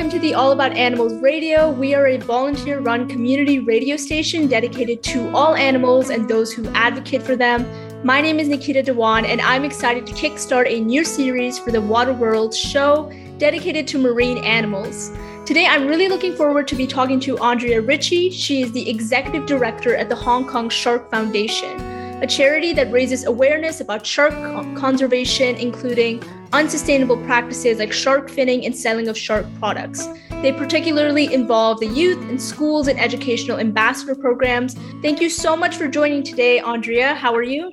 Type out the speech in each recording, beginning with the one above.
welcome to the All About Animals Radio. We are a volunteer run community radio station dedicated to all animals and those who advocate for them. My name is Nikita Dhawan, and I'm excited to kickstart a new series for the Water World show dedicated to marine animals. Today, I'm really looking forward to be talking to Andrea Richey. She is the executive director at the Hong Kong Shark Foundation, a charity that raises awareness about shark conservation, including unsustainable practices like shark finning and selling of shark products. They particularly involve the youth in schools and educational ambassador programs. Thank you so much for joining today, Andrea. How are you?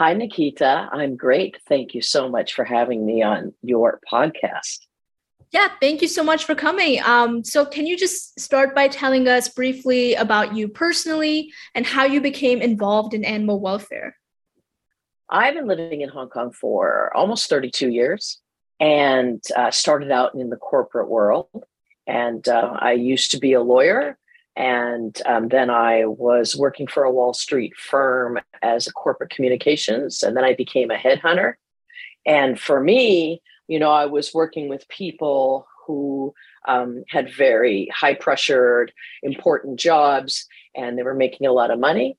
Hi, Nikita. I'm great. Thank you so much for having me on your podcast. Yeah, thank you so much for coming. Um, so, can you just start by telling us briefly about you personally and how you became involved in animal welfare? I've been living in Hong Kong for almost 32 years and uh, started out in the corporate world. And uh, I used to be a lawyer and um, then I was working for a Wall Street firm as a corporate communications. And then I became a headhunter. And for me, you know, I was working with people who um, had very high pressured, important jobs, and they were making a lot of money.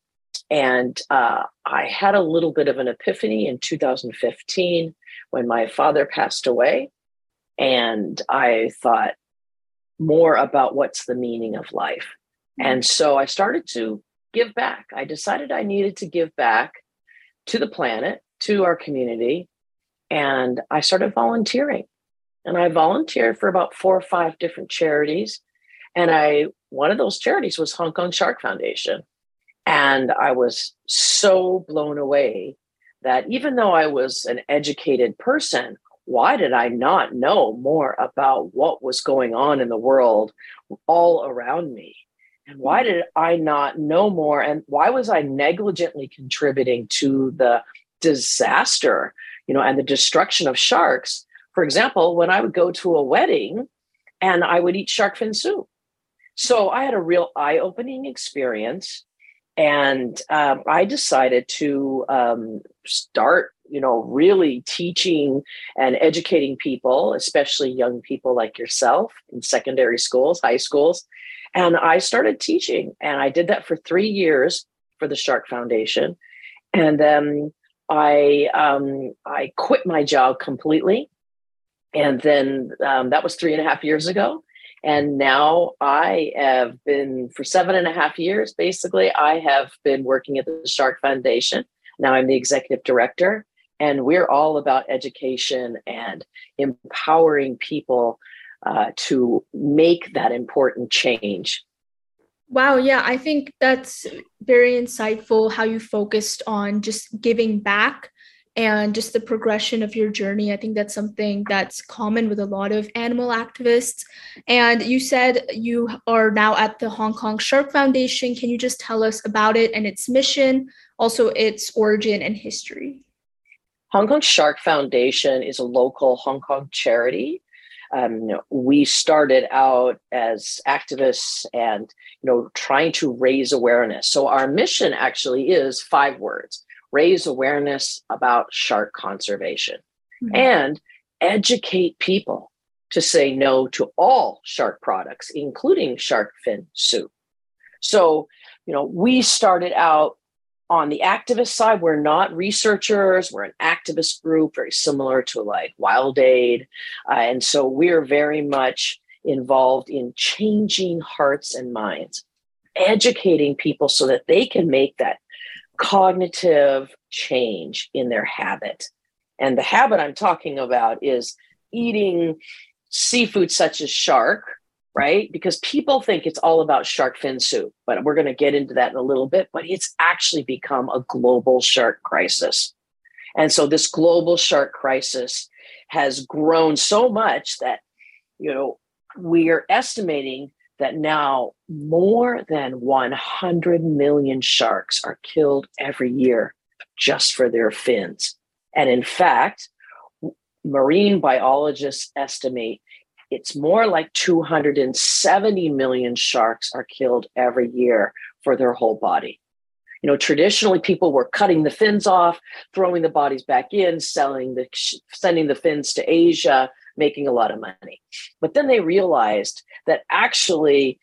And uh, I had a little bit of an epiphany in 2015 when my father passed away. And I thought more about what's the meaning of life. And so I started to give back. I decided I needed to give back to the planet, to our community. And I started volunteering. And I volunteered for about four or five different charities. And I one of those charities was Hong Kong Shark Foundation. And I was so blown away that even though I was an educated person, why did I not know more about what was going on in the world all around me? And why did I not know more? And why was I negligently contributing to the disaster, you know, and the destruction of sharks? For example, when I would go to a wedding and I would eat shark fin soup. So I had a real eye opening experience. And um, I decided to um, start, you know, really teaching and educating people, especially young people like yourself in secondary schools, high schools, and I started teaching, and I did that for three years for the Shark Foundation. And then I um, I quit my job completely, and then um, that was three and a half years ago. And now I have been for seven and a half years. Basically, I have been working at the Shark Foundation. Now I'm the executive director, and we're all about education and empowering people uh, to make that important change. Wow, yeah, I think that's very insightful how you focused on just giving back and just the progression of your journey. I think that's something that's common with a lot of animal activists. And you said you are now at the Hong Kong Shark Foundation. Can you just tell us about it and its mission, also its origin and history? Hong Kong Shark Foundation is a local Hong Kong charity um, we started out as activists and you know trying to raise awareness so our mission actually is five words raise awareness about shark conservation mm-hmm. and educate people to say no to all shark products including shark fin soup so you know we started out on the activist side, we're not researchers. We're an activist group, very similar to like Wild Aid. Uh, and so we're very much involved in changing hearts and minds, educating people so that they can make that cognitive change in their habit. And the habit I'm talking about is eating seafood such as shark right? Because people think it's all about shark fin soup, but we're going to get into that in a little bit. But it's actually become a global shark crisis. And so this global shark crisis has grown so much that, you know, we are estimating that now more than 100 million sharks are killed every year just for their fins. And in fact, marine biologists estimate it's more like 270 million sharks are killed every year for their whole body. You know, traditionally people were cutting the fins off, throwing the bodies back in, selling the sending the fins to Asia, making a lot of money. But then they realized that actually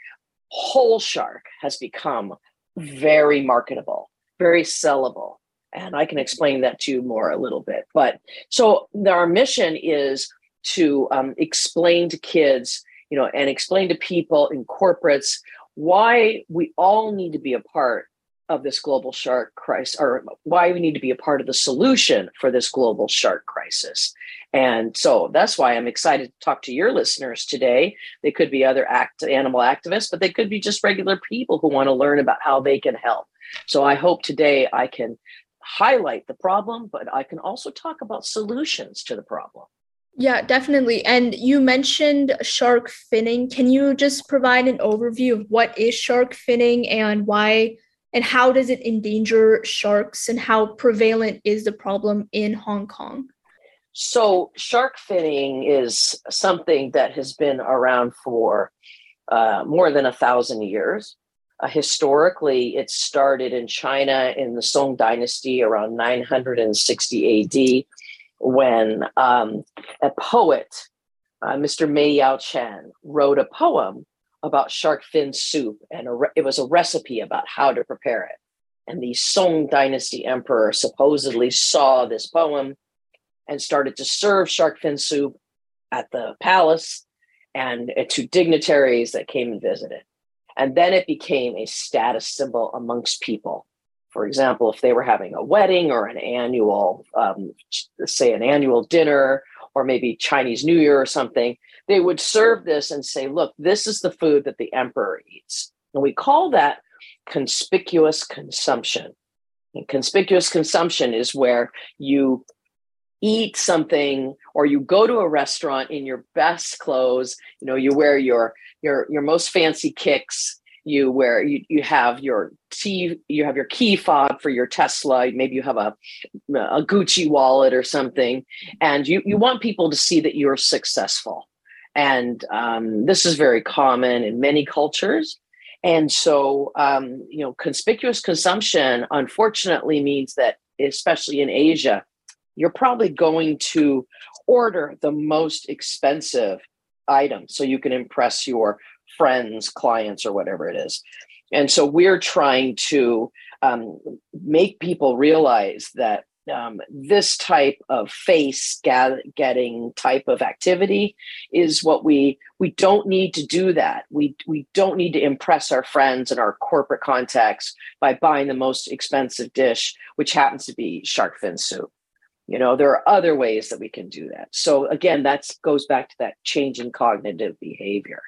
whole shark has become very marketable, very sellable. And I can explain that to you more a little bit. But so our mission is to um, explain to kids, you know, and explain to people in corporates why we all need to be a part of this global shark crisis, or why we need to be a part of the solution for this global shark crisis. And so that's why I'm excited to talk to your listeners today. They could be other act, animal activists, but they could be just regular people who want to learn about how they can help. So I hope today I can highlight the problem, but I can also talk about solutions to the problem. Yeah, definitely. And you mentioned shark finning. Can you just provide an overview of what is shark finning and why and how does it endanger sharks and how prevalent is the problem in Hong Kong? So, shark finning is something that has been around for uh, more than a thousand years. Uh, historically, it started in China in the Song Dynasty around 960 AD when um, a poet, uh, Mr. Mei Yao Chen, wrote a poem about shark fin soup, and re- it was a recipe about how to prepare it. And the Song Dynasty emperor supposedly saw this poem and started to serve shark fin soup at the palace and uh, to dignitaries that came and visited. And then it became a status symbol amongst people. For example, if they were having a wedding or an annual, um, say, an annual dinner, or maybe Chinese New Year or something, they would serve this and say, look, this is the food that the emperor eats. And we call that conspicuous consumption. And conspicuous consumption is where you eat something or you go to a restaurant in your best clothes you know you wear your your your most fancy kicks you wear you, you have your T you have your key fob for your Tesla maybe you have a a Gucci wallet or something and you you want people to see that you're successful. And um, this is very common in many cultures. And so um, you know conspicuous consumption unfortunately means that especially in Asia you're probably going to order the most expensive item. So you can impress your friends, clients, or whatever it is. And so we're trying to um, make people realize that um, this type of face getting type of activity is what we we don't need to do that. We we don't need to impress our friends and our corporate contacts by buying the most expensive dish which happens to be shark fin soup. You know there are other ways that we can do that. So again that goes back to that change in cognitive behavior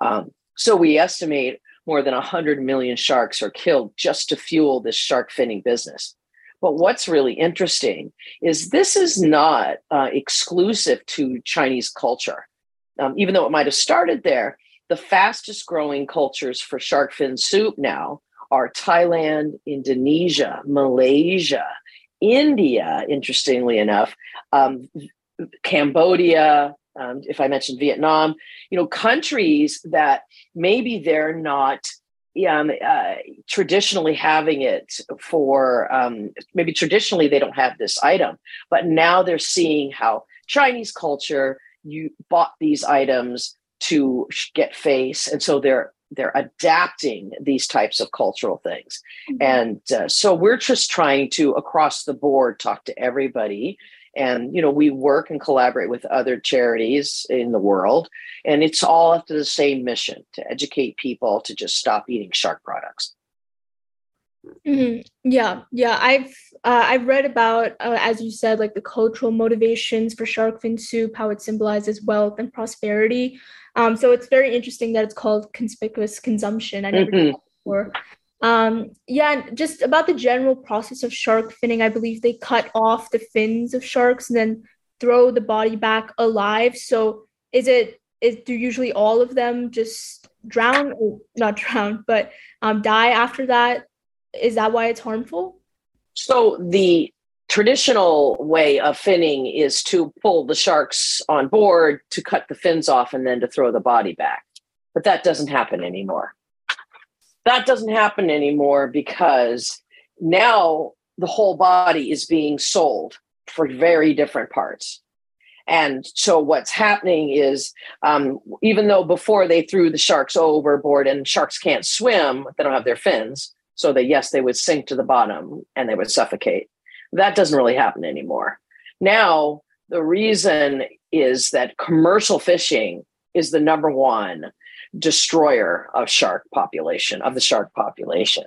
um, so we estimate more than 100 million sharks are killed just to fuel this shark finning business. But what's really interesting is this is not uh, exclusive to chinese culture. Um, even though it might have started there the fastest growing cultures for shark fin soup now are thailand indonesia malaysia India, interestingly enough, um, Cambodia, um, if I mentioned Vietnam, you know, countries that maybe they're not um, uh, traditionally having it for um, maybe traditionally they don't have this item, but now they're seeing how Chinese culture you bought these items to get face, and so they're they're adapting these types of cultural things mm-hmm. and uh, so we're just trying to across the board talk to everybody and you know we work and collaborate with other charities in the world and it's all after the same mission to educate people to just stop eating shark products mm-hmm. yeah yeah i've uh, i've read about uh, as you said like the cultural motivations for shark fin soup how it symbolizes wealth and prosperity um, so it's very interesting that it's called conspicuous consumption. I never mm-hmm. before. Um, yeah, just about the general process of shark finning, I believe they cut off the fins of sharks and then throw the body back alive. So is it is do usually all of them just drown or not drown, but um, die after that? Is that why it's harmful? So the traditional way of finning is to pull the sharks on board to cut the fins off and then to throw the body back but that doesn't happen anymore that doesn't happen anymore because now the whole body is being sold for very different parts And so what's happening is, um, even though before they threw the sharks overboard and sharks can't swim, they don't have their fins. So that yes, they would sink to the bottom and they would suffocate. That doesn't really happen anymore. Now the reason is that commercial fishing is the number one destroyer of shark population of the shark population.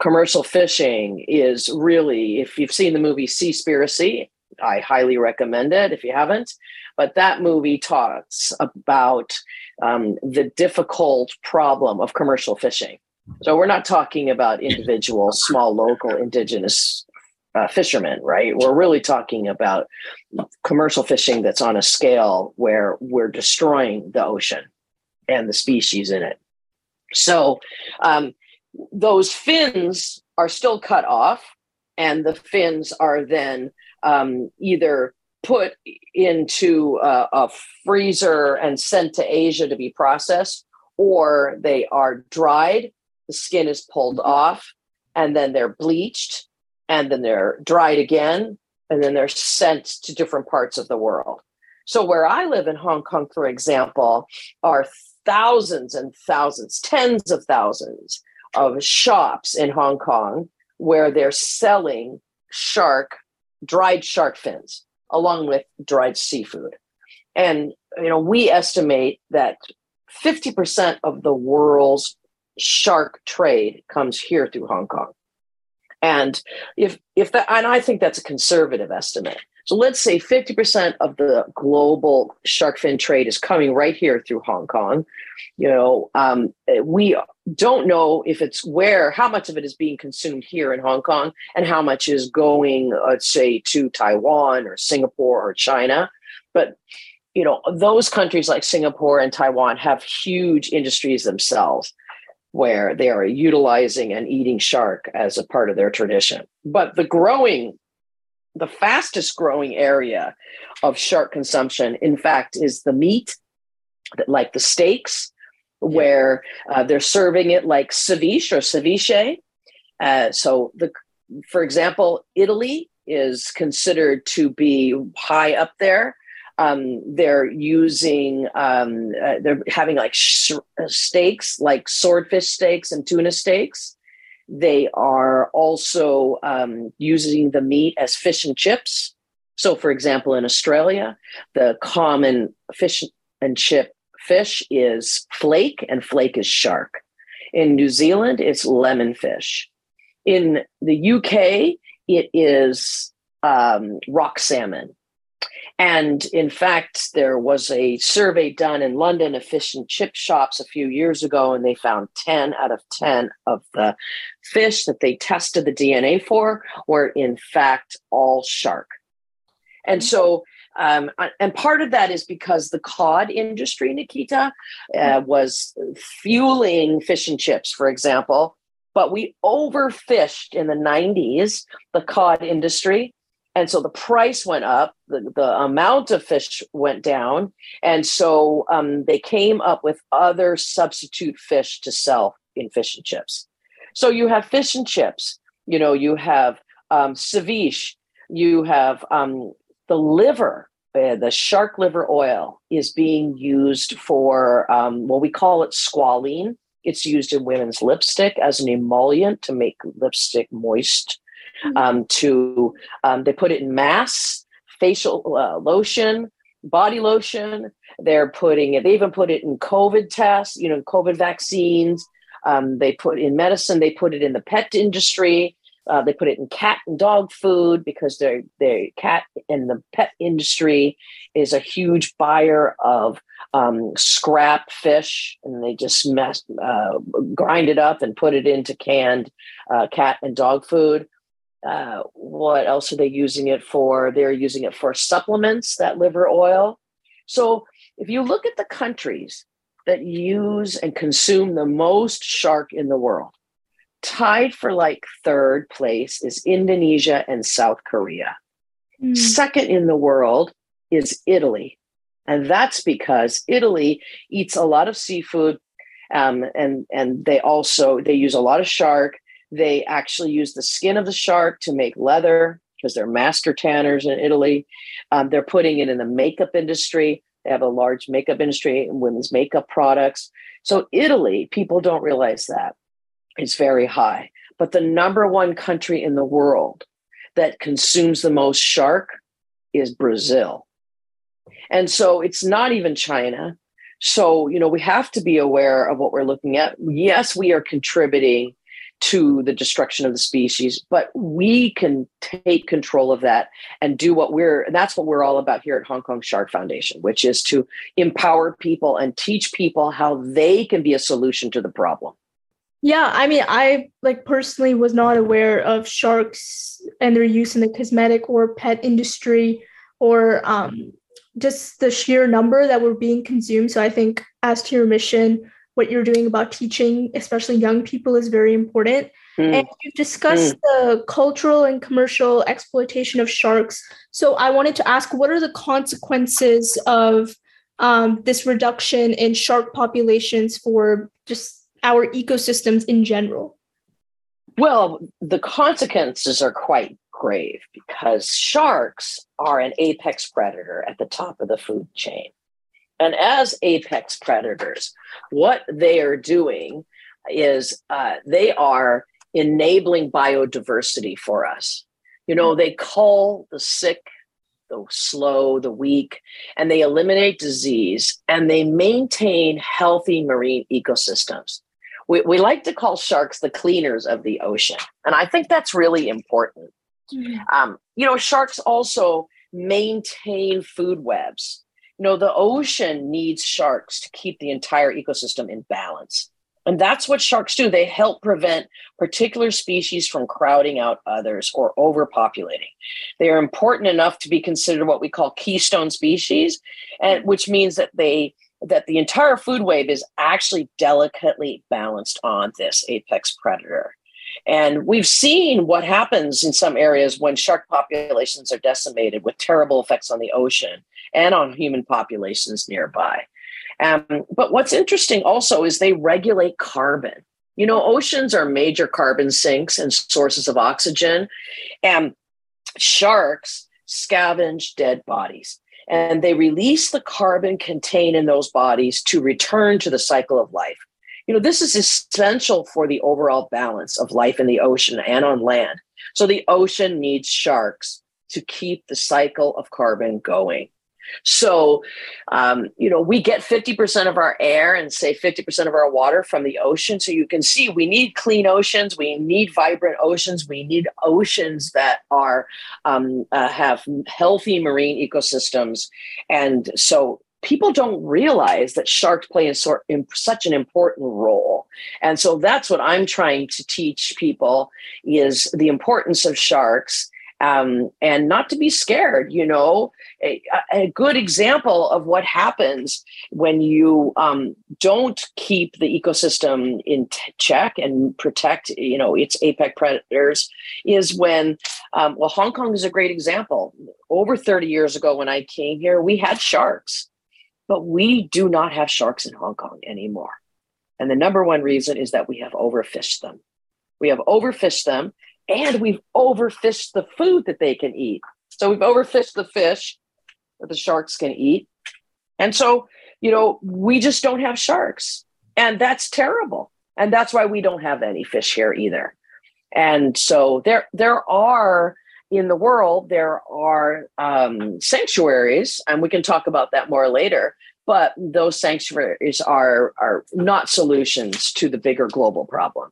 Commercial fishing is really if you've seen the movie seaspiracy i highly recommend it if you haven't but that movie talks about um, the difficult problem of commercial fishing. So we're not talking about individual small local indigenous uh, fishermen right? We're really talking about commercial fishing that's on a scale where we're destroying the ocean and the species in it. So um, those fins are still cut off, and the fins are then um, either put into a, a freezer and sent to Asia to be processed, or they are dried, the skin is pulled off, and then they're bleached, and then they're dried again, and then they're sent to different parts of the world. So, where I live in Hong Kong, for example, are thousands and thousands, tens of thousands of shops in Hong Kong where they're selling shark, dried shark fins, along with dried seafood. And, you know, we estimate that 50% of the world's shark trade comes here through Hong Kong. And if if that and I think that's a conservative estimate. So let's say 50% of the global shark fin trade is coming right here through Hong Kong. You know, um, we don't know if it's where, how much of it is being consumed here in Hong Kong and how much is going, let's say, to Taiwan or Singapore or China. But, you know, those countries like Singapore and Taiwan have huge industries themselves where they are utilizing and eating shark as a part of their tradition. But the growing the fastest growing area of shark consumption, in fact, is the meat, like the steaks, where uh, they're serving it like ceviche or ceviche. Uh, so, the, for example, Italy is considered to be high up there. Um, they're using, um, uh, they're having like sh- steaks, like swordfish steaks and tuna steaks. They are also um, using the meat as fish and chips. So, for example, in Australia, the common fish and chip fish is flake, and flake is shark. In New Zealand, it's lemon fish. In the UK, it is um, rock salmon. And in fact, there was a survey done in London of fish and chip shops a few years ago, and they found 10 out of 10 of the fish that they tested the DNA for were, in fact, all shark. And so, um, and part of that is because the cod industry, Nikita, uh, was fueling fish and chips, for example. But we overfished in the 90s, the cod industry, and so the price went up the, the amount of fish went down. And so um, they came up with other substitute fish to sell in fish and chips. So you have fish and chips you know you have um, ceviche you have um, the liver the shark liver oil is being used for um, we call it squalene. It's used in women's lipstick as an emollient to make lipstick moist. Um, to um, they put it in mass facial uh, lotion body lotion. They're putting it they even put it in covid tests you know covid vaccines. Um, they put in medicine they put it in the pet industry. Uh, they put it in cat and dog food because their their cat and the pet industry is a huge buyer of um, scrap fish, and they just mess, uh, grind it up and put it into canned uh, cat and dog food. Uh, what else are they using it for? They're using it for supplements, that liver oil. So if you look at the countries that use and consume the most shark in the world, tied for like third place is Indonesia and South Korea. Mm. Second in the world is Italy. And that's because Italy eats a lot of seafood um, and, and they also, they use a lot of shark they actually use the skin of the shark to make leather because they're master tanners in Italy. Um, they're putting it in the makeup industry. They have a large makeup industry and women's makeup products. So, Italy, people don't realize that, is very high. But the number one country in the world that consumes the most shark is Brazil. And so it's not even China. So, you know, we have to be aware of what we're looking at. Yes, we are contributing to the destruction of the species, but we can take control of that and do what we're, and that's what we're all about here at Hong Kong Shark Foundation, which is to empower people and teach people how they can be a solution to the problem. Yeah, I mean, I like personally was not aware of sharks and their use in the cosmetic or pet industry or um, just the sheer number that were being consumed. So I think, as to your mission, what you're doing about teaching, especially young people, is very important. Mm. And you've discussed mm. the cultural and commercial exploitation of sharks. So I wanted to ask what are the consequences of um, this reduction in shark populations for just our ecosystems in general? Well, the consequences are quite grave because sharks are an apex predator at the top of the food chain. And as apex predators, what they are doing is uh, they are enabling biodiversity for us. You know, they cull the sick, the slow, the weak, and they eliminate disease and they maintain healthy marine ecosystems. We, we like to call sharks the cleaners of the ocean. And I think that's really important. Mm-hmm. Um, you know, sharks also maintain food webs know the ocean needs sharks to keep the entire ecosystem in balance. And that's what sharks do. They help prevent particular species from crowding out others or overpopulating. They are important enough to be considered what we call keystone species and which means that they that the entire food web is actually delicately balanced on this apex predator. And we've seen what happens in some areas when shark populations are decimated with terrible effects on the ocean and on human populations nearby. Um, but what's interesting also is they regulate carbon. You know, oceans are major carbon sinks and sources of oxygen, and sharks scavenge dead bodies and they release the carbon contained in those bodies to return to the cycle of life. You know, this is essential for the overall balance of life in the ocean and on land. So the ocean needs sharks to keep the cycle of carbon going. So, um, you know, we get 50% of our air and say 50% of our water from the ocean. So you can see we need clean oceans, we need vibrant oceans, we need oceans that are um, uh, have healthy marine ecosystems. And so people don't realize that sharks play in, sort, in such an important role and so that's what i'm trying to teach people is the importance of sharks um, and not to be scared. You know, a, a, good example of what happens when you um, don't keep the ecosystem in t- check and protect, you know, its apex predators is when, um, well, Hong Kong is a great example. Over 30 years ago, when I came here, we had sharks, but we do not have sharks in Hong Kong anymore. And the number one reason is that we have overfished them. We have overfished them and we've overfished the food that they can eat. So we've overfished the fish that the sharks can eat. And so, you know, we just don't have sharks. And that's terrible. And that's why we don't have any fish here either. And so there there are in the world there are um, sanctuaries, and we can talk about that more later. But those sanctuaries are are not solutions to the bigger global problem.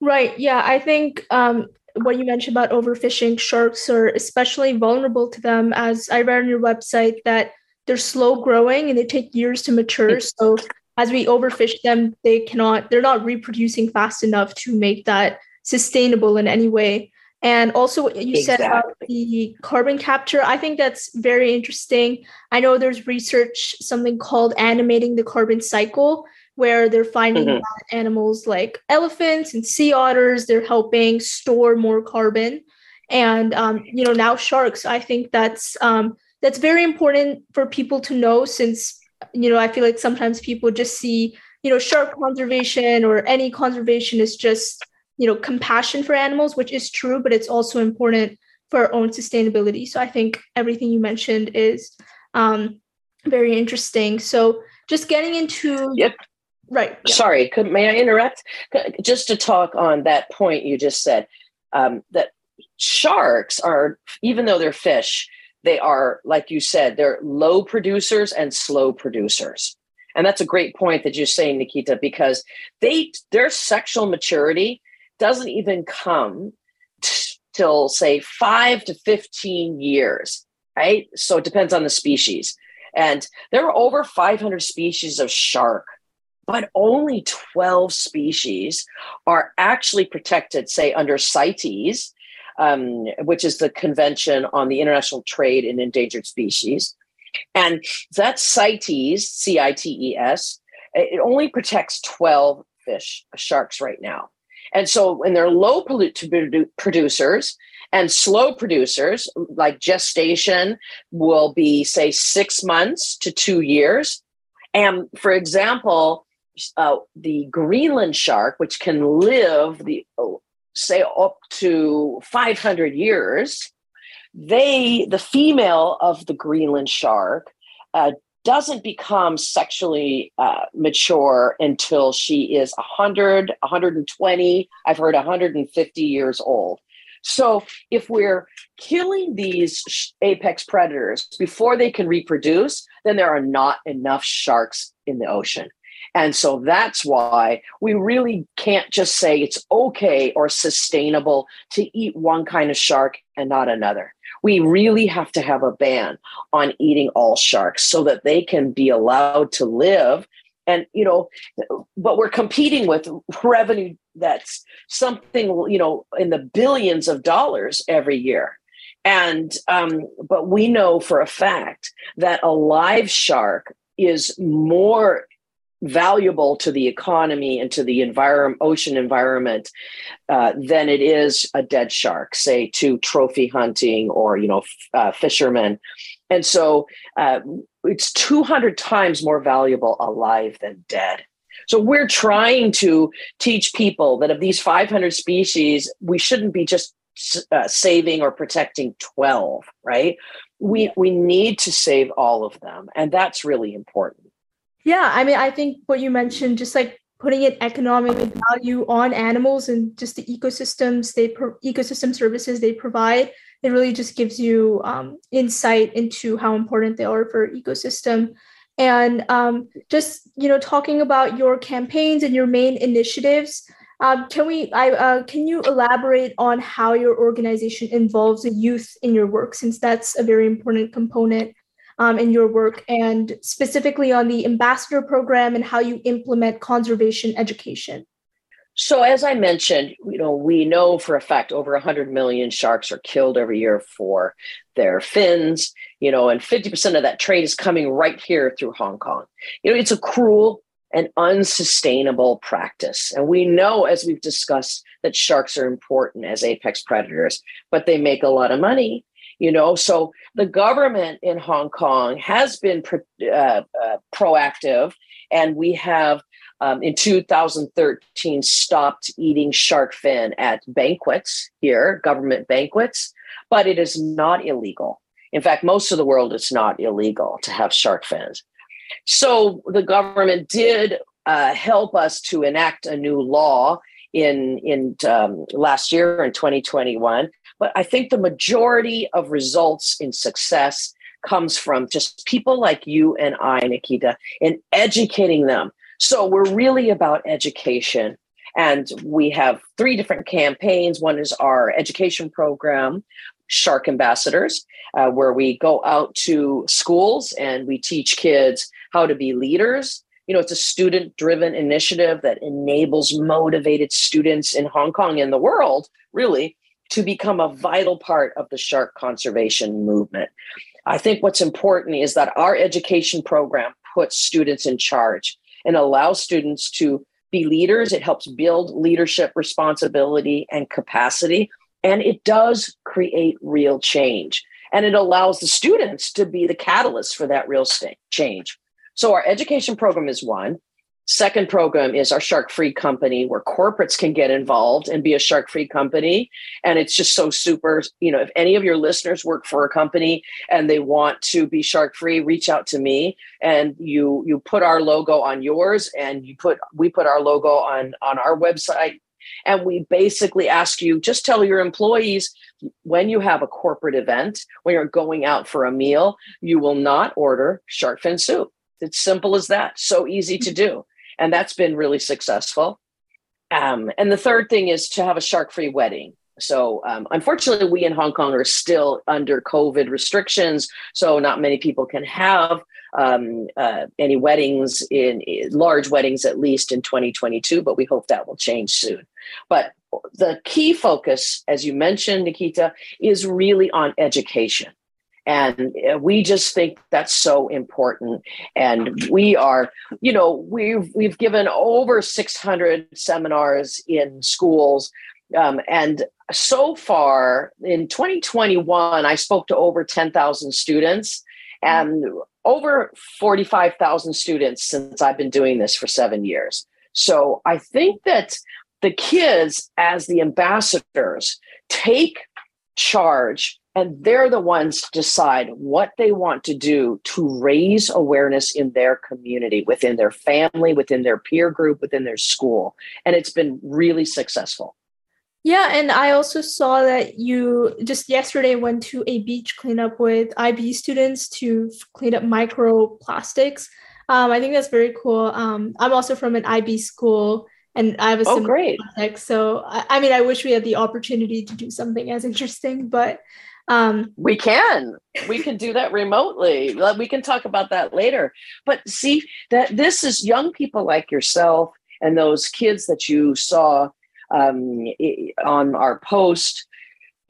Right. Yeah. I think um, what you mentioned about overfishing, sharks are especially vulnerable to them. As I read on your website, that they're slow growing and they take years to mature. So as we overfish them, they cannot, they're not reproducing fast enough to make that sustainable in any way. And also, what you exactly. said about the carbon capture, I think that's very interesting. I know there's research, something called animating the carbon cycle, where they're finding mm-hmm. animals like elephants and sea otters they're helping store more carbon and um, you know now sharks i think that's um, that's very important for people to know since you know i feel like sometimes people just see you know shark conservation or any conservation is just you know compassion for animals which is true but it's also important for our own sustainability. So I think everything you mentioned is um, very interesting. So just getting into yep. Right. Yeah. Sorry, could may I interrupt? Just to talk on that point you just said um, that sharks are even though they're fish, they are like you said they're low producers and slow producers. And that's a great point that you're saying, Nikita, because they their sexual maturity doesn't even come t- till say five to 15 years, right? So it depends on the species. And there are over 500 species of shark, but only 12 species are actually protected, say, under CITES, um, which is the Convention on the International Trade in Endangered Species. And that CITES, C I T E S, it only protects 12 fish, sharks right now. And so when they're low polluted producers and slow producers, like gestation will be, say, six months to two years. And for example, uh, the Greenland shark, which can live the say up to 500 years, they, the female of the Greenland shark, uh, doesn't become sexually uh, mature until she is 100, 120, I've heard 150 years old. So if we're killing these apex predators before they can reproduce, then there are not enough sharks in the ocean. And so that's why we really can't just say it's okay or sustainable to eat one kind of shark and not another. We really have to have a ban on eating all sharks so that they can be allowed to live. And, you know, but we're competing with revenue that's something, you know, in the billions of dollars every year. And, um, but we know for a fact that a live shark is more valuable to the economy and to the environment, ocean environment, uh, than it is a dead shark, say to trophy hunting or you know f- uh, fishermen. And so uh, it's 200 times more valuable alive than dead. So we're trying to teach people that of these 500 species, we shouldn't be just uh, saving or protecting 12, right? We we need to save all of them, and that's really important. Yeah, I mean, I think what you mentioned, just like putting an economic value on animals and just the ecosystems they pro- ecosystem services they provide, it really just gives you um, insight into how important they are for ecosystem. And um, just you know, talking about your campaigns and your main initiatives, um, can we? I uh, can you elaborate on how your organization involves the youth in your work, since that's a very important component um, in your work and specifically on the ambassador program and how you implement conservation education? So, as I mentioned, you know, we know for a fact over 100 million sharks are killed every year for their fins, you know, and 50% of that trade is coming right here through Hong Kong. You know, it's a cruel and unsustainable practice. And we know, as we've discussed, that sharks are important as apex predators, but they make a lot of money you know? So the government in hong kong has been uh, uh, proactive and we have um, in 2013 stopped eating shark fin at banquets here government banquets but it is not illegal. In fact most of the world it's not illegal to have shark fins. So the government did uh, help us to enact a new law in in um, last year in 2021 but I think the majority of results in success comes from just people like you and I, Nikita, in educating them. So we're really about education. And we have three different campaigns. One is our education program, Shark Ambassadors, uh, where we go out to schools and we teach kids how to be leaders. You know, it's a student driven initiative that enables motivated students in Hong Kong and the world, really, to become a vital part of the shark conservation movement. I think what's important is that our education program puts students in charge and allows students to be leaders. It helps build leadership responsibility and capacity. And it does create real change. And it allows the students to be the catalyst for that real change. So, our education program is one. Second program is our shark free company where corporates can get involved and be a shark free company. And it's just so super. You know, if any of your listeners work for a company and they want to be shark free, reach out to me and you you put our logo on yours and you put we put our logo on on our website and we basically ask you just tell your employees when you have a corporate event, when you're going out for a meal, you will not order shark fin soup. It's simple as that. So easy to do. And that's been really successful. Um, and the third thing is to have a shark free wedding. So, um, unfortunately, we in Hong Kong are still under COVID restrictions. So, not many people can have um, uh, any weddings in, in large weddings, at least in 2022, but we hope that will change soon. But the key focus, as you mentioned, Nikita, is really on education. And uh, we just think that's so important. And we are, you know, we've we've given over 600 seminars in schools. Um, and so far in 2021, I spoke to over 10,000 students and over 45,000 students since I've been doing this for seven years. So I think that the kids, as the ambassadors, take charge and they're the ones to decide what they want to do to raise awareness in their community, within their family, within their peer group, within their school. And it's been really successful. Yeah, and I also saw that you just yesterday went to a beach cleanup with IB students to clean up microplastics. Um, I think that's very cool. Um, I'm also from an IB school, and I have a oh, great. Project, so I, I, mean, I wish we had the opportunity to do something as interesting, but um, we can. We can do that remotely. We can talk about that later. But see that this is young people like yourself and those kids that you saw um, on our post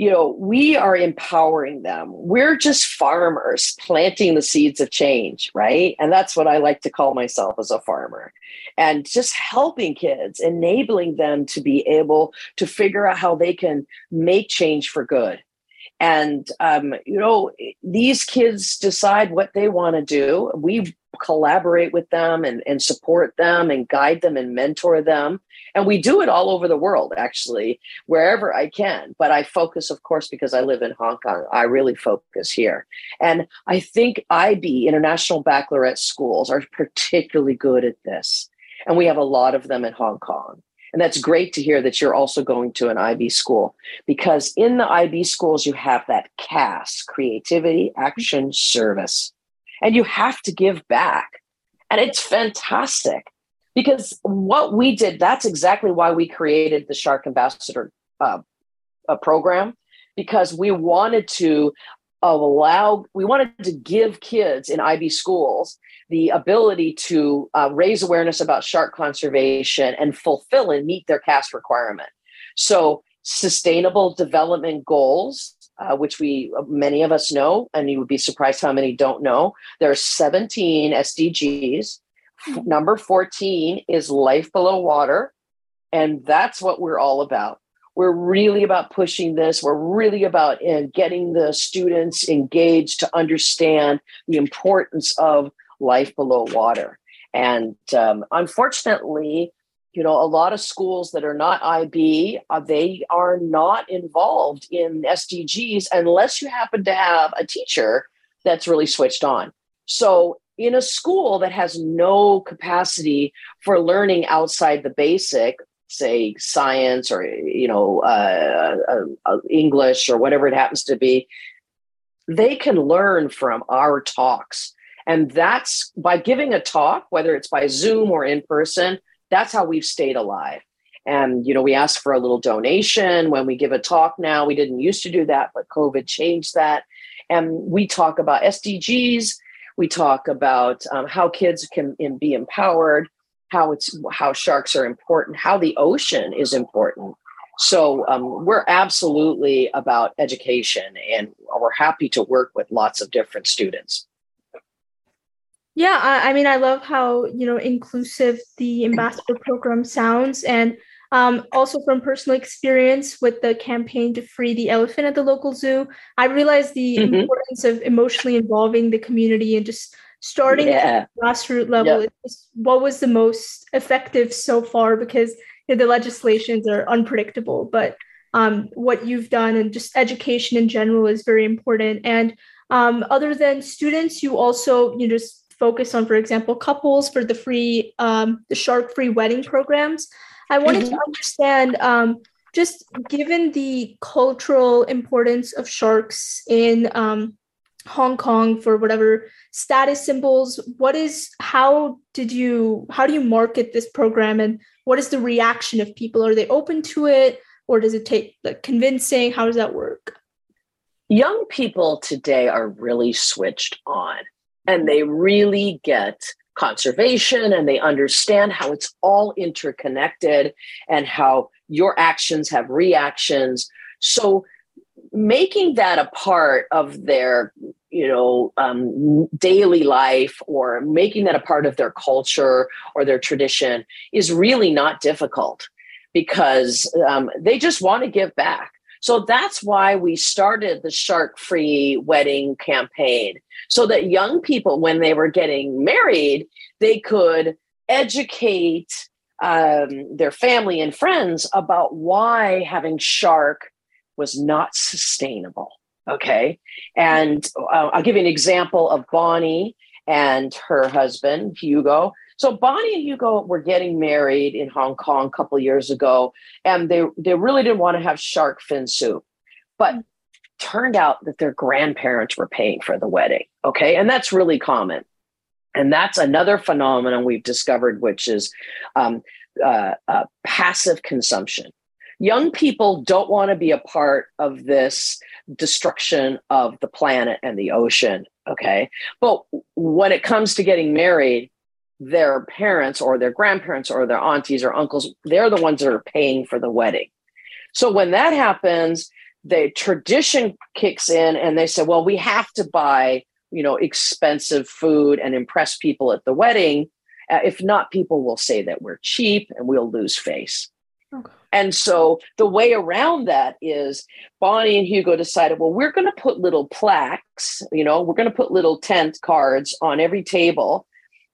you know, we are empowering them. We're just farmers planting the seeds of change, right? And that's what I like to call myself as a farmer. And just helping kids, enabling them to be able to figure out how they can make change for good. And, um, you know, these kids decide what they want to do. We collaborate with them and, and support them and guide them and mentor them. And we do it all over the world, actually, wherever I can. But I focus, of course, because I live in Hong Kong, I really focus here. And I think IB, International Baccalaureate Schools, are particularly good at this. And we have a lot of them in Hong Kong. And that's great to hear that you're also going to an IB school because in the IB schools, you have that CAS creativity, action, service, and you have to give back. And it's fantastic because what we did that's exactly why we created the shark ambassador uh, program because we wanted to allow we wanted to give kids in ib schools the ability to uh, raise awareness about shark conservation and fulfill and meet their CAS requirement so sustainable development goals uh, which we many of us know and you would be surprised how many don't know there are 17 sdgs Number 14 is Life Below Water. And that's what we're all about. We're really about pushing this. We're really about in getting the students engaged to understand the importance of life below water. And um, unfortunately, you know, a lot of schools that are not IB, uh, they are not involved in SDGs unless you happen to have a teacher that's really switched on. So in a school that has no capacity for learning outside the basic say science or you know uh, uh, uh, english or whatever it happens to be they can learn from our talks and that's by giving a talk whether it's by zoom or in person that's how we've stayed alive and you know we ask for a little donation when we give a talk now we didn't used to do that but covid changed that and we talk about sdgs we talk about um, how kids can be empowered, how it's how sharks are important, how the ocean is important. So um, we're absolutely about education, and we're happy to work with lots of different students. Yeah, I, I mean, I love how you know inclusive the ambassador program sounds, and um, also, from personal experience with the campaign to free the elephant at the local zoo, I realized the mm-hmm. importance of emotionally involving the community and just starting yeah. at grassroots level yep. what was the most effective so far because you know, the legislations are unpredictable but um, what you've done and just education in general is very important and um, other than students you also you know, just focus on for example couples for the free um, the shark free wedding programs i wanted mm-hmm. to understand um, just given the cultural importance of sharks in um, Hong Kong for whatever status symbols, what is how did you how do you market this program and what is the reaction of people? Are they open to it or does it take like convincing? How does that work? Young people today are really switched on and they really get conservation and they understand how it's all interconnected and how your actions have reactions. So making that a part of their you know um, daily life or making that a part of their culture or their tradition is really not difficult because um, they just want to give back so that's why we started the shark free wedding campaign so that young people when they were getting married they could educate um, their family and friends about why having shark was not sustainable. Okay. And uh, I'll give you an example of Bonnie and her husband, Hugo. So Bonnie and Hugo were getting married in Hong Kong a couple years ago, and they, they really didn't want to have shark fin soup. But turned out that their grandparents were paying for the wedding. Okay. And that's really common. And that's another phenomenon we've discovered, which is um, uh, uh, passive consumption. Young people don't want to be a part of this destruction of the planet and the ocean. Okay. But when it comes to getting married, their parents or their grandparents or their aunties or uncles, they're the ones that are paying for the wedding. So when that happens, the tradition kicks in and they say, well, we have to buy, you know, expensive food and impress people at the wedding. Uh, if not, people will say that we're cheap and we'll lose face. Okay. And so the way around that is Bonnie and Hugo decided, well, we're going to put little plaques, you know, we're going to put little tent cards on every table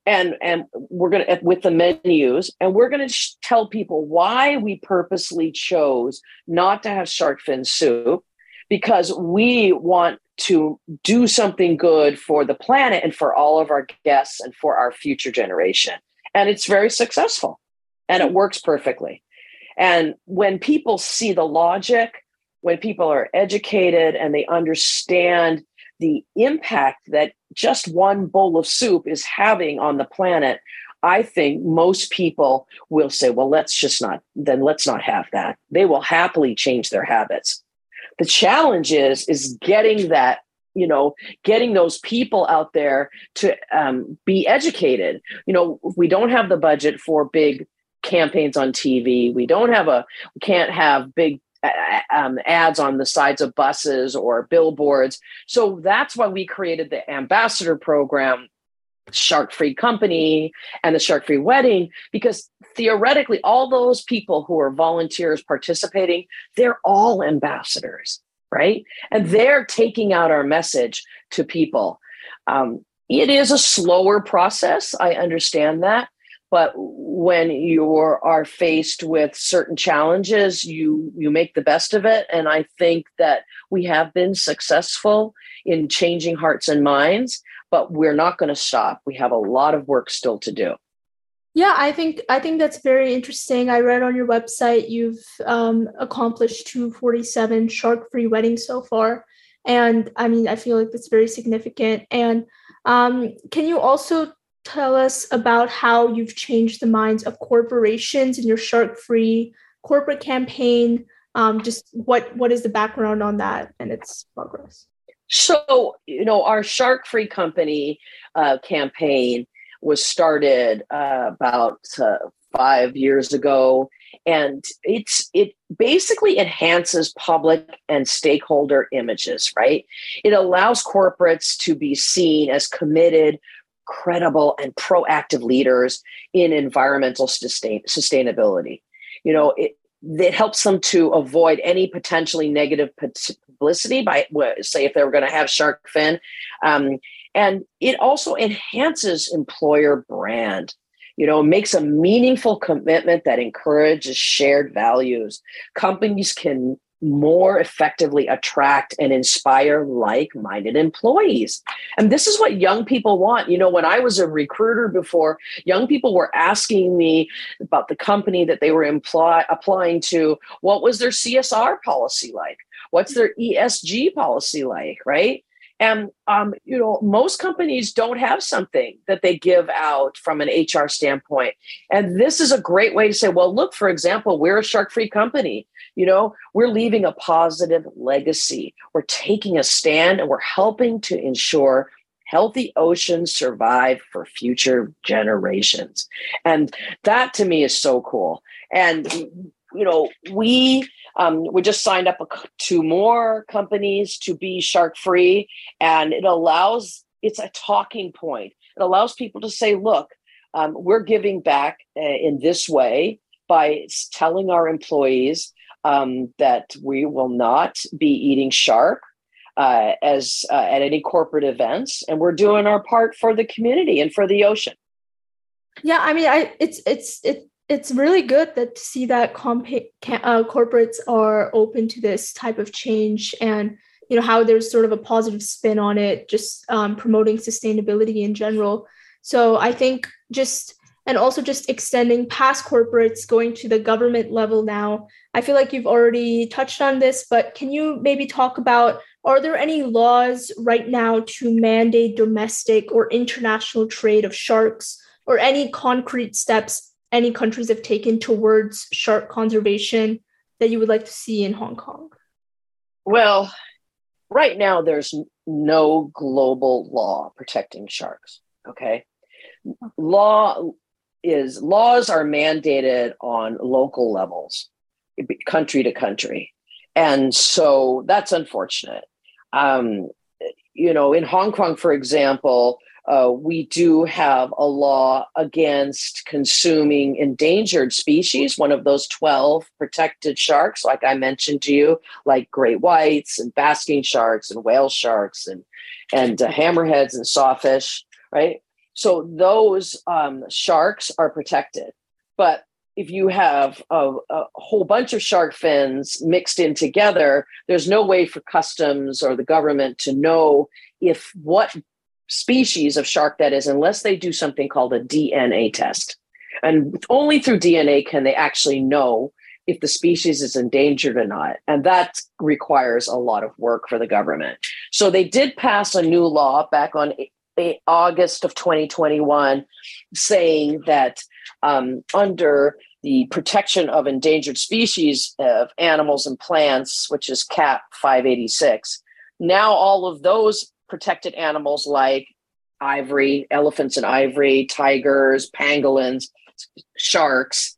and and we're going to with the menus and we're going to sh- tell people why we purposely chose not to have shark fin soup because we want to do something good for the planet and for all of our guests and for our future generation. And it's very successful and it works perfectly. And when people see the logic, when people are educated and they understand the impact that just one bowl of soup is having on the planet, I think most people will say, well, let's just not, then let's not have that. They will happily change their habits. The challenge is, is getting that you know getting those people out there to um, be educated you know we don't have the budget for big campaigns on tv we don't have a we can't have big um, ads on the sides of buses or billboards so that's why we created the ambassador program shark free company and the shark free wedding because theoretically all those people who are volunteers participating they're all ambassadors right? And they're taking out our message to people. Um, it is a slower process. I understand that. But when you are faced with certain challenges, you you make the best of it. And I think that we have been successful in changing hearts and minds, but we're not going to stop. We have a lot of work still to do. Yeah, I think I think that's very interesting. I read on your website you've um, accomplished 247 shark-free weddings so far, and I mean I feel like that's very significant. And um, can you also tell us about how you've changed the minds of corporations in your shark-free corporate campaign? Um, just what what is the background on that and its progress? So you know our shark-free company uh, campaign was started uh, about uh, five years ago and it's it basically enhances public and stakeholder images right it allows corporates to be seen as committed credible and proactive leaders in environmental sustain, sustainability. You know it, it helps them to avoid any potentially negative publicity by say if they were going to have shark fin. Um, And it also enhances employer brand. You know makes a meaningful commitment that encourages shared values. Companies can more effectively attract and inspire like-minded employees. And this is what young people want. You know when i was a recruiter before young people were asking me about the company that they were imply, applying to. What was their csr policy like? What's their esg policy like right and um, you know, most companies don't have something that they give out from an HR standpoint. And this is a great way to say, well, look, for example, we're a shark-free company. You know, we're leaving a positive legacy. We're taking a stand and we're helping to ensure healthy oceans survive for future generations. And that to me is so cool. And you know, we um, we just signed up two more companies to be shark free, and it allows it's a talking point. It allows people to say, "Look, um, we're giving back uh, in this way by telling our employees um, that we will not be eating shark." Uh, as uh, at any corporate events, and we're doing our part for the community and for the ocean. Yeah, I mean, I it's it's it it's really good that to see that comp- uh, corporates are open to this type of change and you know how there's sort of a positive spin on it just um, promoting sustainability in general. So i think just and also just extending past corporates going to the government level now. I feel like you've already touched on this but can you maybe talk about are there any laws right now to mandate domestic or international trade of sharks or any concrete steps any countries have taken towards shark conservation that you would like to see in Hong Kong? Well, right now there's no global law protecting sharks. Okay. Law is laws are mandated on local levels, country to country. And so that's unfortunate. Um, you know, in Hong Kong, for example, uh, we do have a law against consuming endangered species, one of those 12 protected sharks, like I mentioned to you, like great whites and basking sharks and whale sharks and, and uh, hammerheads and sawfish, right? So those um, sharks are protected. But if you have a, a, whole bunch of shark fins mixed in together, there's no way for customs or the government to know if what species of shark that is unless they do something called a DNA test. And only through DNA can they actually know if the species is endangered or not. And that requires a lot of work for the government. So they did pass a new law back on August of 2021 saying that um, under the protection of endangered species of animals and plants, which is CAP 586, now all of those protected animals like ivory, elephants and ivory, tigers, pangolins, sharks,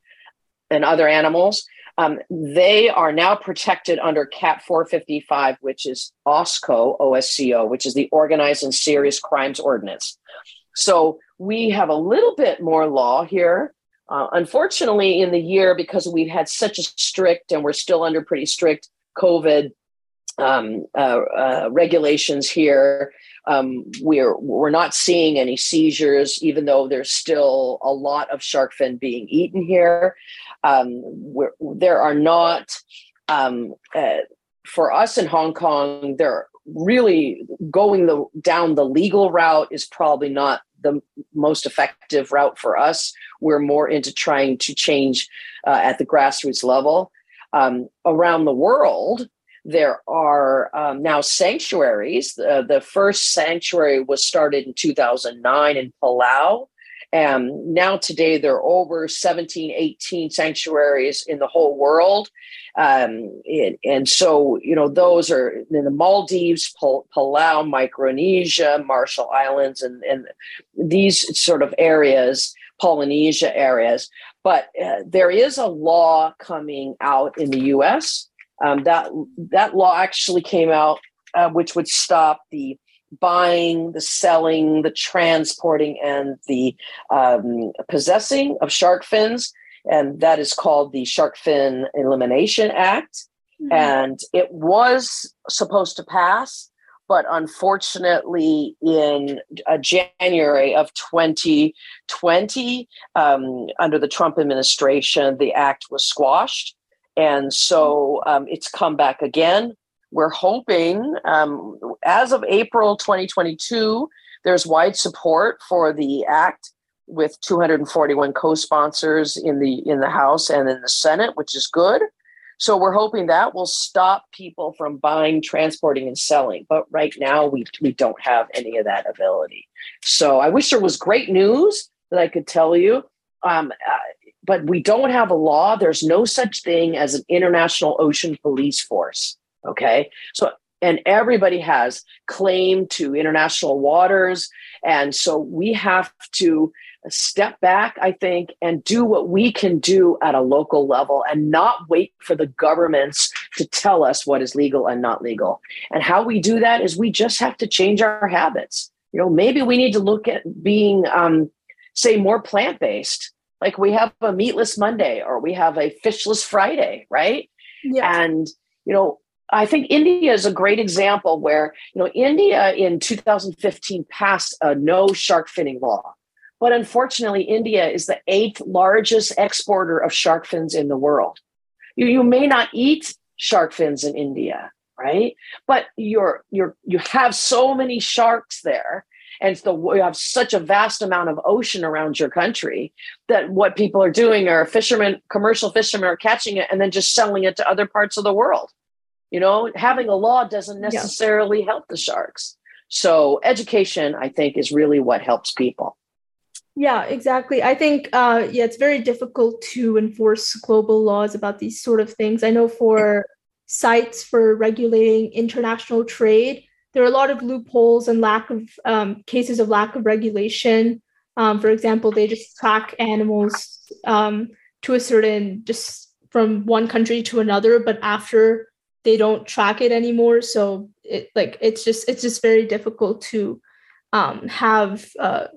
and other animals. Um, they are now protected under CAP 455, which is OSCO, OSCO, which is the Organized and Serious Crimes Ordinance. So we have a little bit more law here. Uh, unfortunately, in the year, because we've had such a strict and we're still under pretty strict COVID um, uh, uh, regulations here. Um, we're we're not seeing any seizures, even though there's still a lot of shark fin being eaten here. Um, there are not um, uh, for us in Hong Kong. They're really going the down the legal route is probably not the most effective route for us. We're more into trying to change uh, at the grassroots level. Um, around the world, there are um, now sanctuaries. The first sanctuary was started in 2009 in Palau. And now today there are over 17, 18 sanctuaries in the whole world. Um, and, and, so, you know, those are in the Maldives, Palau, Micronesia, Marshall Islands, and, and these sort of areas, Polynesia areas. But uh, there is a law coming out in the US um, that that law actually came out, uh, which would stop the buying, the selling, the transporting, and the um, possessing of shark fins, and that is called the Shark Fin Elimination Act. Mm-hmm. And it was supposed to pass but unfortunately, in uh, January of 2020, um, under the Trump administration, the act was squashed. And so um, it's come back again. We're hoping, um, as of April 2022, there's wide support for the act with 241 co-sponsors in the in the House and in the Senate, which is good. So we're hoping that will stop people from buying, transporting, and selling. But right now, we we don't have any of that ability. So I wish there was great news that I could tell you. Um, uh, but we don't have a law. There's no such thing as an international ocean police force. Okay. So and everybody has claim to international waters and so we have to step back i think and do what we can do at a local level and not wait for the governments to tell us what is legal and not legal and how we do that is we just have to change our habits you know maybe we need to look at being um, say more plant-based like we have a meatless monday or we have a fishless friday right yeah. and you know I think India is a great example where, you know, India in 2015 passed a no shark finning law. But unfortunately, India is the eighth largest exporter of shark fins in the world. You, you may not eat shark fins in India, right? But you're you're you have so many sharks there, and the you have such a vast amount of ocean around your country that what people are doing are fishermen, commercial fishermen are catching it and then just selling it to other parts of the world. You know, having a law doesn't necessarily yeah. help the sharks. So education, I think, is really what helps people. Yeah, exactly. I think uh, yeah, it's very difficult to enforce global laws about these sort of things. I know for CITES for regulating international trade, there are a lot of loopholes and lack of um, cases of lack of regulation. Um, for example, they just track animals um, to a certain just from one country to another, but after they don't track it anymore. So it like it's just it's just very difficult to um, have uh,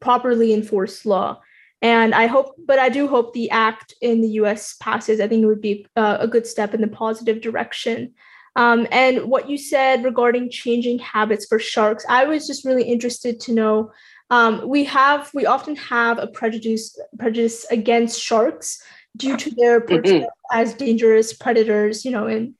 properly enforced law. And i hope but i do hope the act in the us passes. I think it would be uh, a good step in the positive direction um, and what you said regarding changing habits for sharks i was just really interested to know um, we have we often have a prejudice prejudice against sharks due to their portrayal as dangerous predators you know in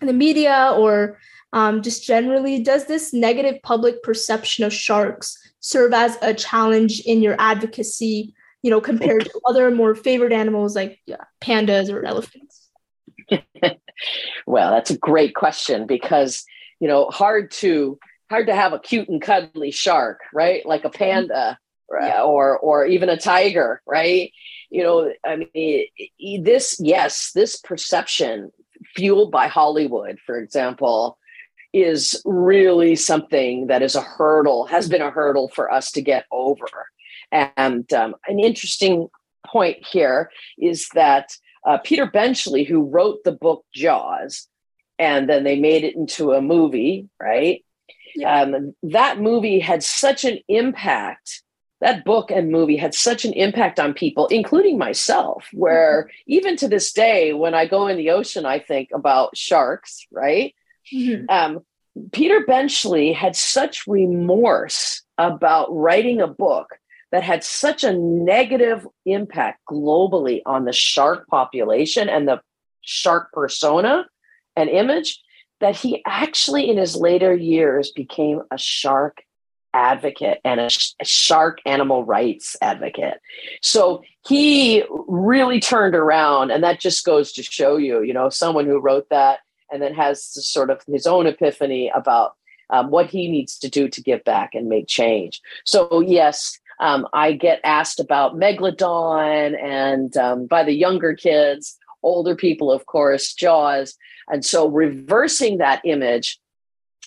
in the media or um, just generally, does this negative public perception of sharks serve as a challenge in your advocacy, you know, compared to other more favored animals like yeah, pandas or elephants? well, that's a great question because, you know, hard to hard to have a cute and cuddly shark, right? Like a panda yeah. or or even a tiger, right? You know, I mean, this yes, this perception fueled by Hollywood, for example, is really something that is a hurdle, has been a hurdle for us to get over. And um, an interesting point here is that uh, Peter Benchley, who wrote the book Jaws, and then they made it into a movie, right? Yeah. Um, that movie had such an impact that book and movie had such an impact on people, including myself, where mm-hmm. even to this day, when I go in the ocean, I think about sharks, right? Mm-hmm. Um, Peter Benchley had such remorse about writing a book that had such a negative impact globally on the shark population and the shark persona and image that he actually, in his later years, became a shark advocate and a, sh- a, shark animal rights advocate. So he really turned around, and that just goes to show you, you know, someone who wrote that and then has sort of his own epiphany about um, what he needs to do to give back and make change. So yes. Um, I get asked about Megalodon and um, by the younger kids, older people, of course, Jaws. And so reversing that image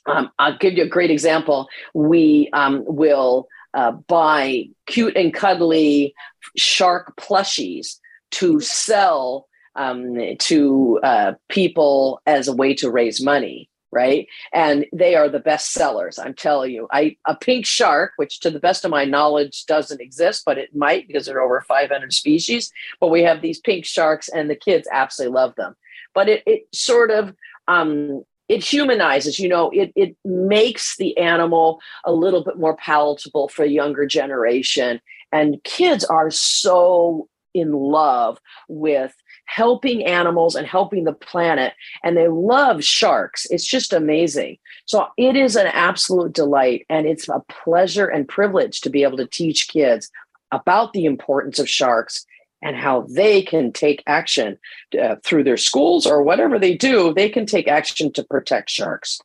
um, I'll give you a great example. We um, will uh, buy cute and cuddly shark plushies to sell um, to uh, people as a way to raise money, right? And they are the best sellers. I'm telling you. I a pink shark, which to the best of my knowledge doesn't exist, but it might because there are over 500 species. But we have these pink sharks, and the kids absolutely love them. But it, it sort of um, it humanizes, you know, it, it makes the animal a little bit more palatable for a younger generation. And kids are so in love with helping animals and helping the planet and they love sharks. It's just amazing. So it is an absolute delight and it's a pleasure and privilege to be able to teach kids about the importance of sharks and how they can take action uh, through their schools or whatever they do they can take action to protect sharks.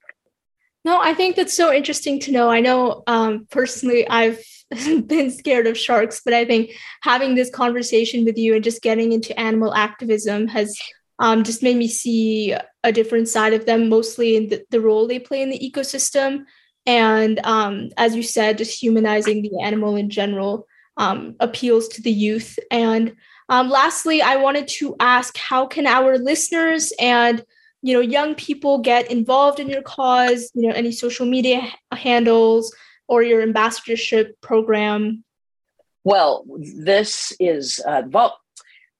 No i think that's so interesting to know. I know um, personally i've been scared of sharks, but I think having this conversation with you and just getting into animal activism has um, just made me see a different side of them, mostly in the, the role they play in the ecosystem. And um, as you said, just humanizing the animal in general um, appeals to the youth. And um, lastly, I wanted to ask how can our listeners and you know young people get involved in your cause you know any social media handles or your ambassadorship program? Well, this is uh, vol-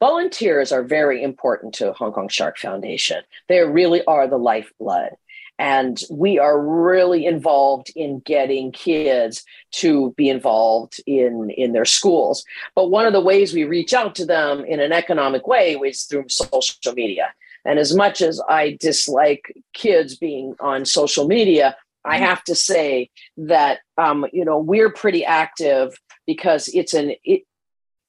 volunteers are very important to Hong Kong Shark Foundation. They really are the lifeblood. And we are really involved in getting kids to be involved in, in their schools. But one of the ways we reach out to them in an economic way is through social media. And as much as I dislike kids being on social media, I have to say that um, you know we're pretty active because it's an it,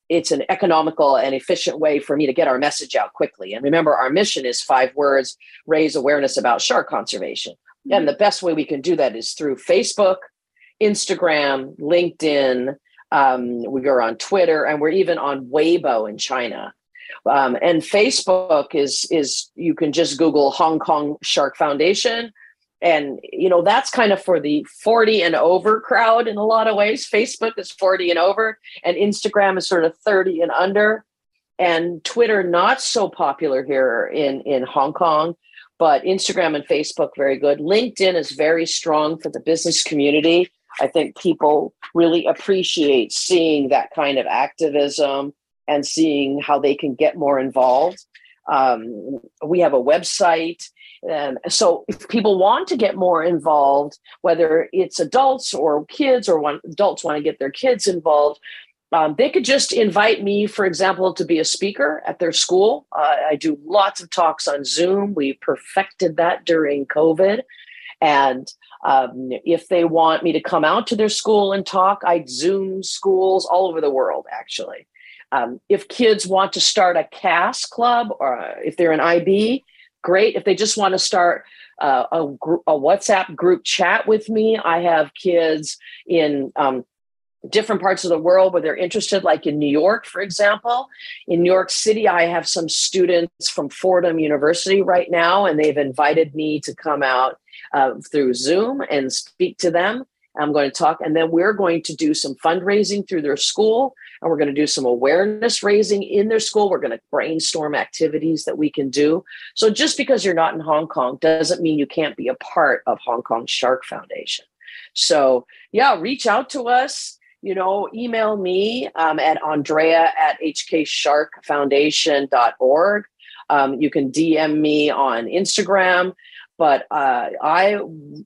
it's an economical and efficient way for me to get our message out quickly. And remember, our mission is five words: raise awareness about shark conservation. Mm-hmm. And the best way we can do that is through Facebook, Instagram, LinkedIn. Um, we are on Twitter, and we're even on Weibo in China. Um, and Facebook is is you can just Google Hong Kong Shark Foundation and you know that's kind of for the 40 and over crowd in a lot of ways. Facebook is 40 and over and instagram is sort of 30 and under. And twitter not so popular here in in hong kong but instagram and facebook very good. Linkedin is very strong for the business community. I think people really appreciate seeing that kind of activism and seeing how they can get more involved. Um, we have a website um, so if people want to get more involved, whether it's adults or kids or want, adults want to get their kids involved, um, they could just invite me, for example, to be a speaker at their school. Uh, I do lots of talks on Zoom. We perfected that during COVID. And um, if they want me to come out to their school and talk, I Zoom schools all over the world, actually. Um, if kids want to start a CAS club or if they're an IB, great. If they just want to start uh, a, a, WhatsApp group chat with me, I have kids in um, different parts of the world where they're interested, like in New York, for example. In New York City, I have some students from Fordham University right now, and they've invited me to come out uh, through Zoom and speak to them. I'm going to talk, and then we're going to do some fundraising through their school and we're going to do some awareness raising in their school. We're going to brainstorm activities that we can do. So just because you're not in Hong Kong doesn't mean you can't be a part of Hong Kong Shark Foundation. So yeah, reach out to us. You know, email me um, at Andrea at hksharkfoundation.org. Um, you can DM me on Instagram but uh, I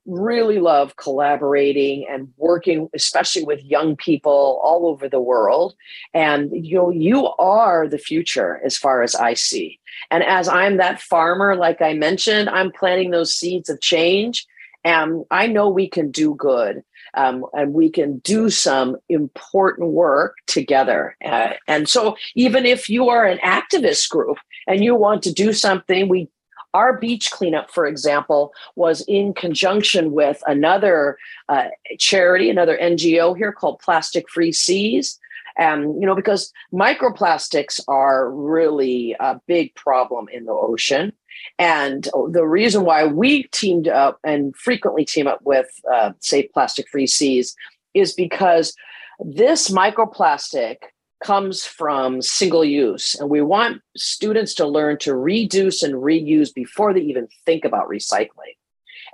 really love collaborating and working, especially with young people all over the world. And you know, you are the future as far as I see. And as I'm that farmer, like I mentioned, I'm planting those seeds of change. And I know we can do good. Um, and we can do some important work together. Uh, and so, even if you are an activist group and you want to do something, we our beach cleanup, for example, was in conjunction with another uh, charity, another NGO here called Plastic Free Seas. Um, you know, because microplastics are really a big problem in the ocean. And the reason why we teamed up and frequently team up with uh, Safe Plastic Free Seas is because this microplastic comes from single use. And we want students to learn to reduce and reuse before they even think about recycling.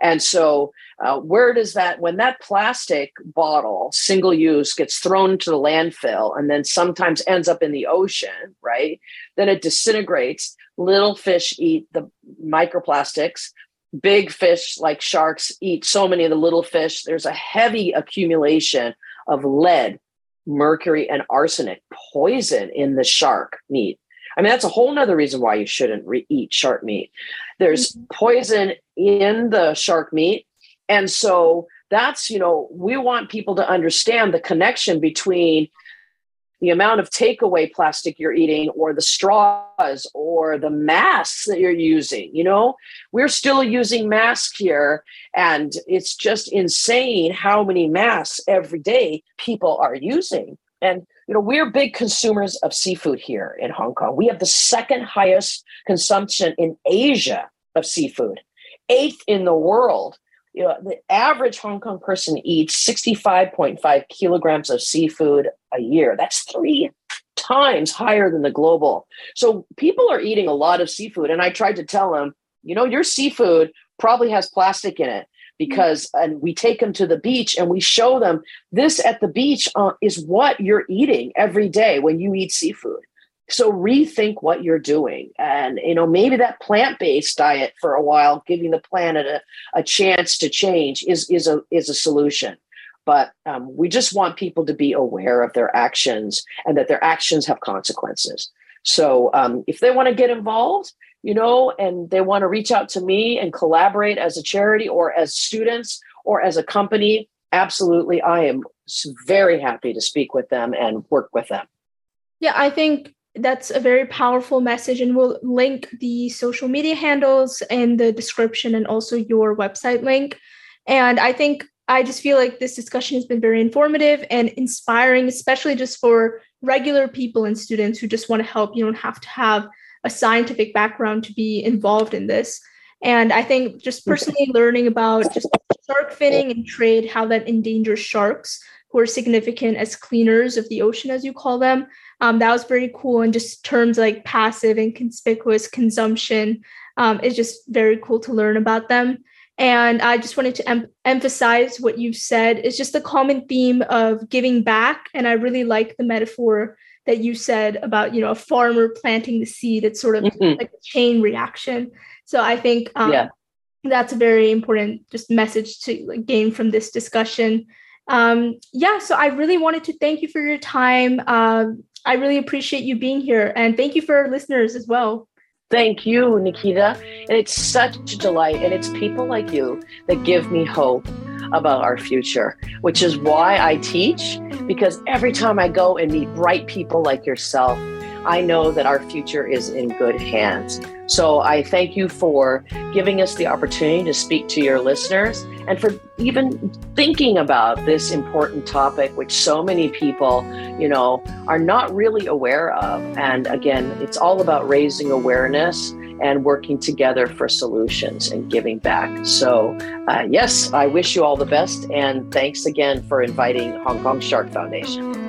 And so, uh, where does that, when that plastic bottle, single use, gets thrown to the landfill and then sometimes ends up in the ocean, right? Then it disintegrates. Little fish eat the microplastics. big fish like sharks eat so many of the little fish, there's a heavy accumulation of lead, mercury, and arsenic poison in the shark meat. I mean, that's a whole nother reason why you shouldn't re- eat shark meat. There's mm-hmm. poison in the shark meat. And so that's, you know, we want people to understand the connection between the amount of takeaway plastic you're eating or the straws or the masks that you're using you know? We're still using masks here and it's just insane how many masks every day people are using. And you know we're big consumers of seafood here in hong kong. We have the second highest consumption in asia of seafood eighth in the world. You know, the average Hong Kong person eats 65.5 kilograms of seafood a year. That's three times higher than the global. So people are eating a lot of seafood. And I tried to tell them, you know, your seafood probably has plastic in it because and we take them to the beach and we show them this at the beach uh, is what you're eating every day when you eat seafood so rethink what you're doing and you know maybe that plant-based diet for a while giving the planet a, a chance to change is is a is a solution but um, we just want people to be aware of their actions and that their actions have consequences. So um, if they want to get involved you know and they want to reach out to me and collaborate as a charity or as students or as a company absolutely i am very happy to speak with them and work with them. Yeah i think that's a very powerful message and we'll link the social media handles in the description and also your website link. And i think i just feel like this discussion has been very informative and inspiring especially just for regular people and students who just want to help you don't have to have a scientific background to be involved in this and i think just personally learning about just shark finning and trade how that endangers sharks who are significant as cleaners of the ocean as you call them um, that was very cool. And just terms like passive and conspicuous consumption um, is just very cool to learn about them. And I just wanted to em- emphasize what you've said. It's just the common theme of giving back. And I really like the metaphor that you said about, you know, a farmer planting the seed. It's sort of mm-hmm. like a chain reaction. So I think um, yeah. that's a very important just message to like, gain from this discussion. Um, yeah, so I really wanted to thank you for your time. Um, I really appreciate you being here. And thank you for our listeners as well. Thank you, Nikita. And it's such a delight. And it's people like you that give me hope about our future, which is why I teach. Because every time I go and meet bright people like yourself, I know that our future is in good hands. So I thank you for giving us the opportunity to speak to your listeners and for even thinking about this important topic, which so many people, you know, are not really aware of. And again, it's all about raising awareness and working together for solutions and giving back. So, uh, yes, I wish you all the best. And thanks again for inviting Hong Kong Shark Foundation.